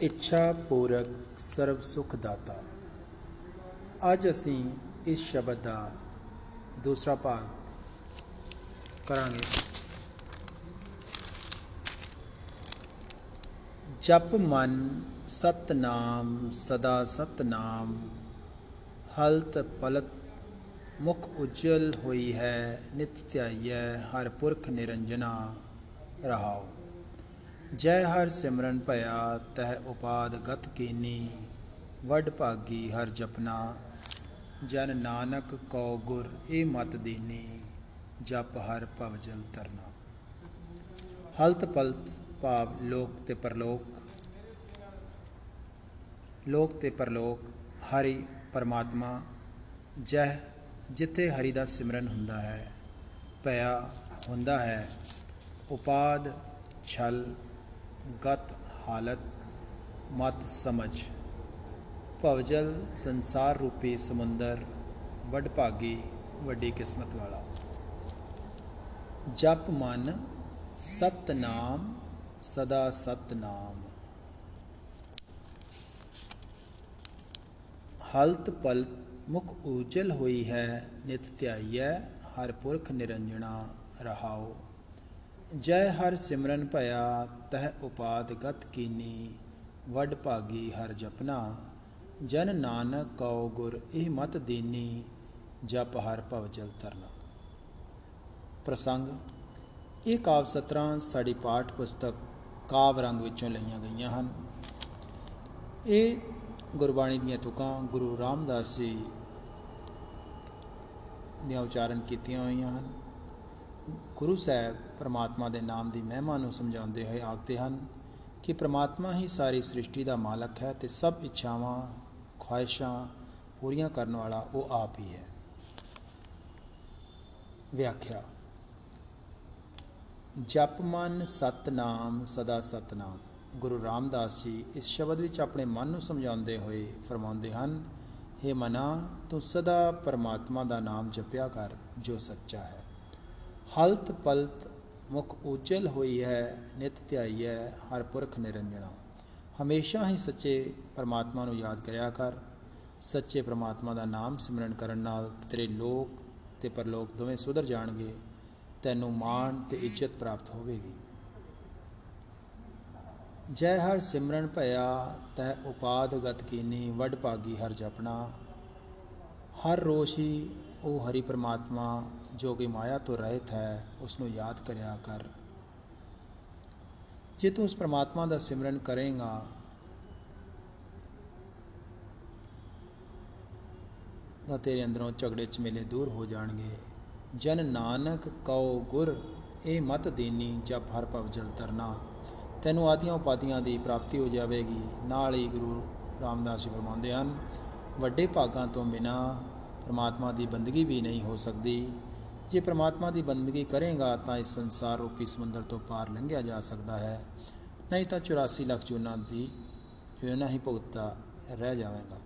ਇੱਛਾ ਪੂਰਕ ਸਰਬ ਸੁਖ ਦਾਤਾ ਅੱਜ ਅਸੀਂ ਇਸ ਸ਼ਬਦ ਦਾ ਦੂਸਰਾ ਭਾਗ ਕਰਾਂਗੇ ਜਪ ਮਨ ਸਤਨਾਮ ਸਦਾ ਸਤਨਾਮ ਹਲਤ ਪਲਕ ਮੁਖ ਉਜਲ ਹੋਈ ਹੈ ਨਿਤ ਧਿਆਈਐ ਹਰ ਪੁਰਖ ਨਿਰੰਜਨਾ ਰਹਾਉ ਜੈ ਹਰ ਸਿਮਰਨ ਭਇਆ, ਤਹ ਉਪਾਦ ਗਤ ਕੀਨੀ, ਵੱਡ ਭਾਗੀ ਹਰ ਜਪਨਾ, ਜਨ ਨਾਨਕ ਕੋ ਗੁਰ ਇਹ ਮਤ ਦੀਨੀ, ਜਪ ਹਰ ਭਵ ਜਲ ਤਰਨਾ ਹਲਤ ਪਲਤ ਭਾਵ ਲੋਕ ਤੇ ਪਰਲੋਕ, ਲੋਕ ਤੇ ਪਰਲੋਕ, ਹਰੀ ਪਰਮਾਤਮਾ, ਜਹ ਜਿੱਥੇ ਹਰੀ ਦਾ ਸਿਮਰਨ ਹੁੰਦਾ ਹੈ, ਭਇਆ ਹੁੰਦਾ ਹੈ, ਉਪਾਦ ਛਲ ਗਤ ਹਾਲਤ, ਮਤ ਸਮਝ। ਭਵਜਲ ਸੰਸਾਰ ਰੂਪੀ ਸਮੁੰਦਰ ਵੱਡ ਭਾਗੀ ਵੱਡੀ ਕਿਸਮਤ ਵਾਲਾ। ਜਪ ਮਨ ਸਤਨਾਮ, ਸਦਾ ਸਤਨਾਮ। ਹਲਤ ਪਲਤ ਮੁਖ ਉਜਲ ਹੋਈ ਹੈ, ਨਿਤ ਧਿਆਈਐ, ਹਰ ਪੁਰਖ ਨਿਰੰਜਣਾ ਰਹਾਓ ਜੈ ਹਰ ਸਿਮਰਨ ਭਇਆ, ਤਹ ਉਪਾਦ ਗਤ ਕੀਨੀ, ਵੱਡ ਭਾਗੀ ਹਰ ਜਪਨਾ। ਜਨ ਨਾਨਕ ਕਉ ਗੁਰ ਇਹ ਮਤ ਦੀਨੀ, ਜਪ ਹਰ ਭਵ ਜਲ ਤਰਨਾ। ਪ੍ਰਸੰਗ, ਇਹ ਕਾਵ ਸਤਰਾਂ ਸਾਡੀ ਪਾਠ ਪੁਸਤਕ ਕਾਵ ਰੰਗ ਵਿੱਚੋਂ ਲਈਆਂ ਗਈਆਂ ਹਨ। ਇਹ ਗੁਰਬਾਣੀ ਦੀਆਂ ਤੁਕਾਂ ਗੁਰੂ ਰਾਮਦਾਸ ਜੀ ਦੀਆਂ ਉਚਾਰਨ ਕੀਤੀਆਂ ਹੋਈਆਂ ਹਨ। ਗੁਰੂ ਸਾਹਿਬ ਪ੍ਰਮਾਤਮਾ ਦੇ ਨਾਮ ਦੀ ਮਹਿਮਾ ਨੂੰ ਸਮਝਾਉਂਦੇ ਹੋਏ ਆਖਦੇ ਹਨ ਕਿ ਪ੍ਰਮਾਤਮਾ ਹੀ ਸਾਰੀ ਸ੍ਰਿਸ਼ਟੀ ਦਾ ਮਾਲਕ ਹੈ ਤੇ ਸਭ ਇੱਛਾਵਾਂ, ਖੁਆਇਸ਼ਾਂ ਪੂਰੀਆਂ ਕਰਨ ਵਾਲਾ ਉਹ ਆਪ ਹੀ ਹੈ। ਵਿਆਖਿਆ। ਜਪ ਮਨ ਸਤਨਾਮ, ਸਦਾ ਸਤਨਾਮ। ਗੁਰੂ ਰਾਮਦਾਸ ਜੀ ਇਸ ਸ਼ਬਦ ਵਿੱਚ ਆਪਣੇ ਮਨ ਨੂੰ ਸਮਝਾਉਂਦੇ ਹੋਏ ਫਰਮਾਉਂਦੇ ਹਨ हे ਮਨਾ, ਤੂੰ ਸਦਾ ਪਰਮਾਤਮਾ ਦਾ ਨਾਮ ਜਪਿਆ ਕਰ, ਜੋ ਸੱਚਾ ਹੈ। ਹਲਤ ਪਲਤ ਮੁਖ ਉਜਲ ਹੋਈ ਹੈ, ਨਿਤ ਧਿਆਈ ਹੈ, ਹਰ ਪੁਰਖ ਨਿਰੰਜਣਾ। ਹਮੇਸ਼ਾ ਹੀ ਸੱਚੇ ਪਰਮਾਤਮਾ ਨੂੰ ਯਾਦ ਕਰਿਆ ਕਰ। ਸੱਚੇ ਪਰਮਾਤਮਾ ਦਾ ਨਾਮ ਸਿਮਰਨ ਕਰਨ ਨਾਲ ਤੇਰੇ ਲੋਕ ਤੇ ਪਰਲੋਕ ਦੋਵੇਂ ਸੁਧਰ ਜਾਣਗੇ, ਤੈਨੂੰ ਮਾਣ ਤੇ ਇੱਜ਼ਤ ਪ੍ਰਾਪਤ ਹੋਵੇਗੀ। ਜੈ ਹਰ ਸਿਮਰਨ ਭਇਆ, ਤੈ ਉਪਾਦ ਗਤ ਕੀਨੀ, ਵੱਡ ਭਾਗੀ ਹਰ ਜਪਣਾ। ਹਰ ਰੋਜ਼ ਹੀ ਉਹ ਹਰੀ ਪ੍ਰਮਾਤਮਾ ਜੋ ਕਿ ਮਾਇਆ ਤੋਂ ਰਹਿਤ ਹੈ ਉਸ ਨੂੰ ਯਾਦ ਕਰਿਆ ਕਰ। ਜੇ ਤੂੰ ਉਸ ਪ੍ਰਮਾਤਮਾ ਦਾ ਸਿਮਰਨ ਕਰੇਗਾ, ਤਾਂ ਤੇਰੇ ਅੰਦਰੋਂ ਝਗੜੇ ਝਮੇਲੇ ਦੂਰ ਹੋ ਜਾਣਗੇ। ਜਨ ਨਾਨਕ ਕਉ ਗੁਰ, ਇਹ ਮਤ ਦੇਨੀ ਜਪ ਹਰ ਭਵ ਜਲ ਤਰਨਾ। ਤੈਨੂੰ ਆਦੀਆਂ ਉਪਾਦੀਆਂ ਦੀ ਪ੍ਰਾਪਤੀ ਹੋ ਜਾਵੇਗੀ। ਨਾਲ ਹੀ ਗੁਰੂ ਰਾਮਦਾਸ ਜੀ ਫਰਮਾਉਂਦੇ ਹਨ, ਵੱਡੇ ਭਾਗਾਂ ਤੋਂ ਬਿਨਾ ਪਰਮਾਤਮਾ ਦੀ ਬੰਦਗੀ ਵੀ ਨਹੀਂ ਹੋ ਸਕਦੀ। ਜੇ ਪਰਮਾਤਮਾ ਦੀ ਬੰਦਗੀ ਕਰੇਗਾ ਤਾਂ ਇਸ ਸੰਸਾਰ ਰੂਪੀ ਸਮੁੰਦਰ ਤੋਂ ਪਾਰ ਲੰਘਿਆ ਜਾ ਸਕਦਾ ਹੈ। ਨਹੀਂ ਤਾਂ 84 ਲੱਖ ਜੂਨਾਂ ਦੀ ਜੋ ਨਾ ਹੀ ਭੁਗਤਾ ਰਹਿ ਜਾਵੇਗਾ।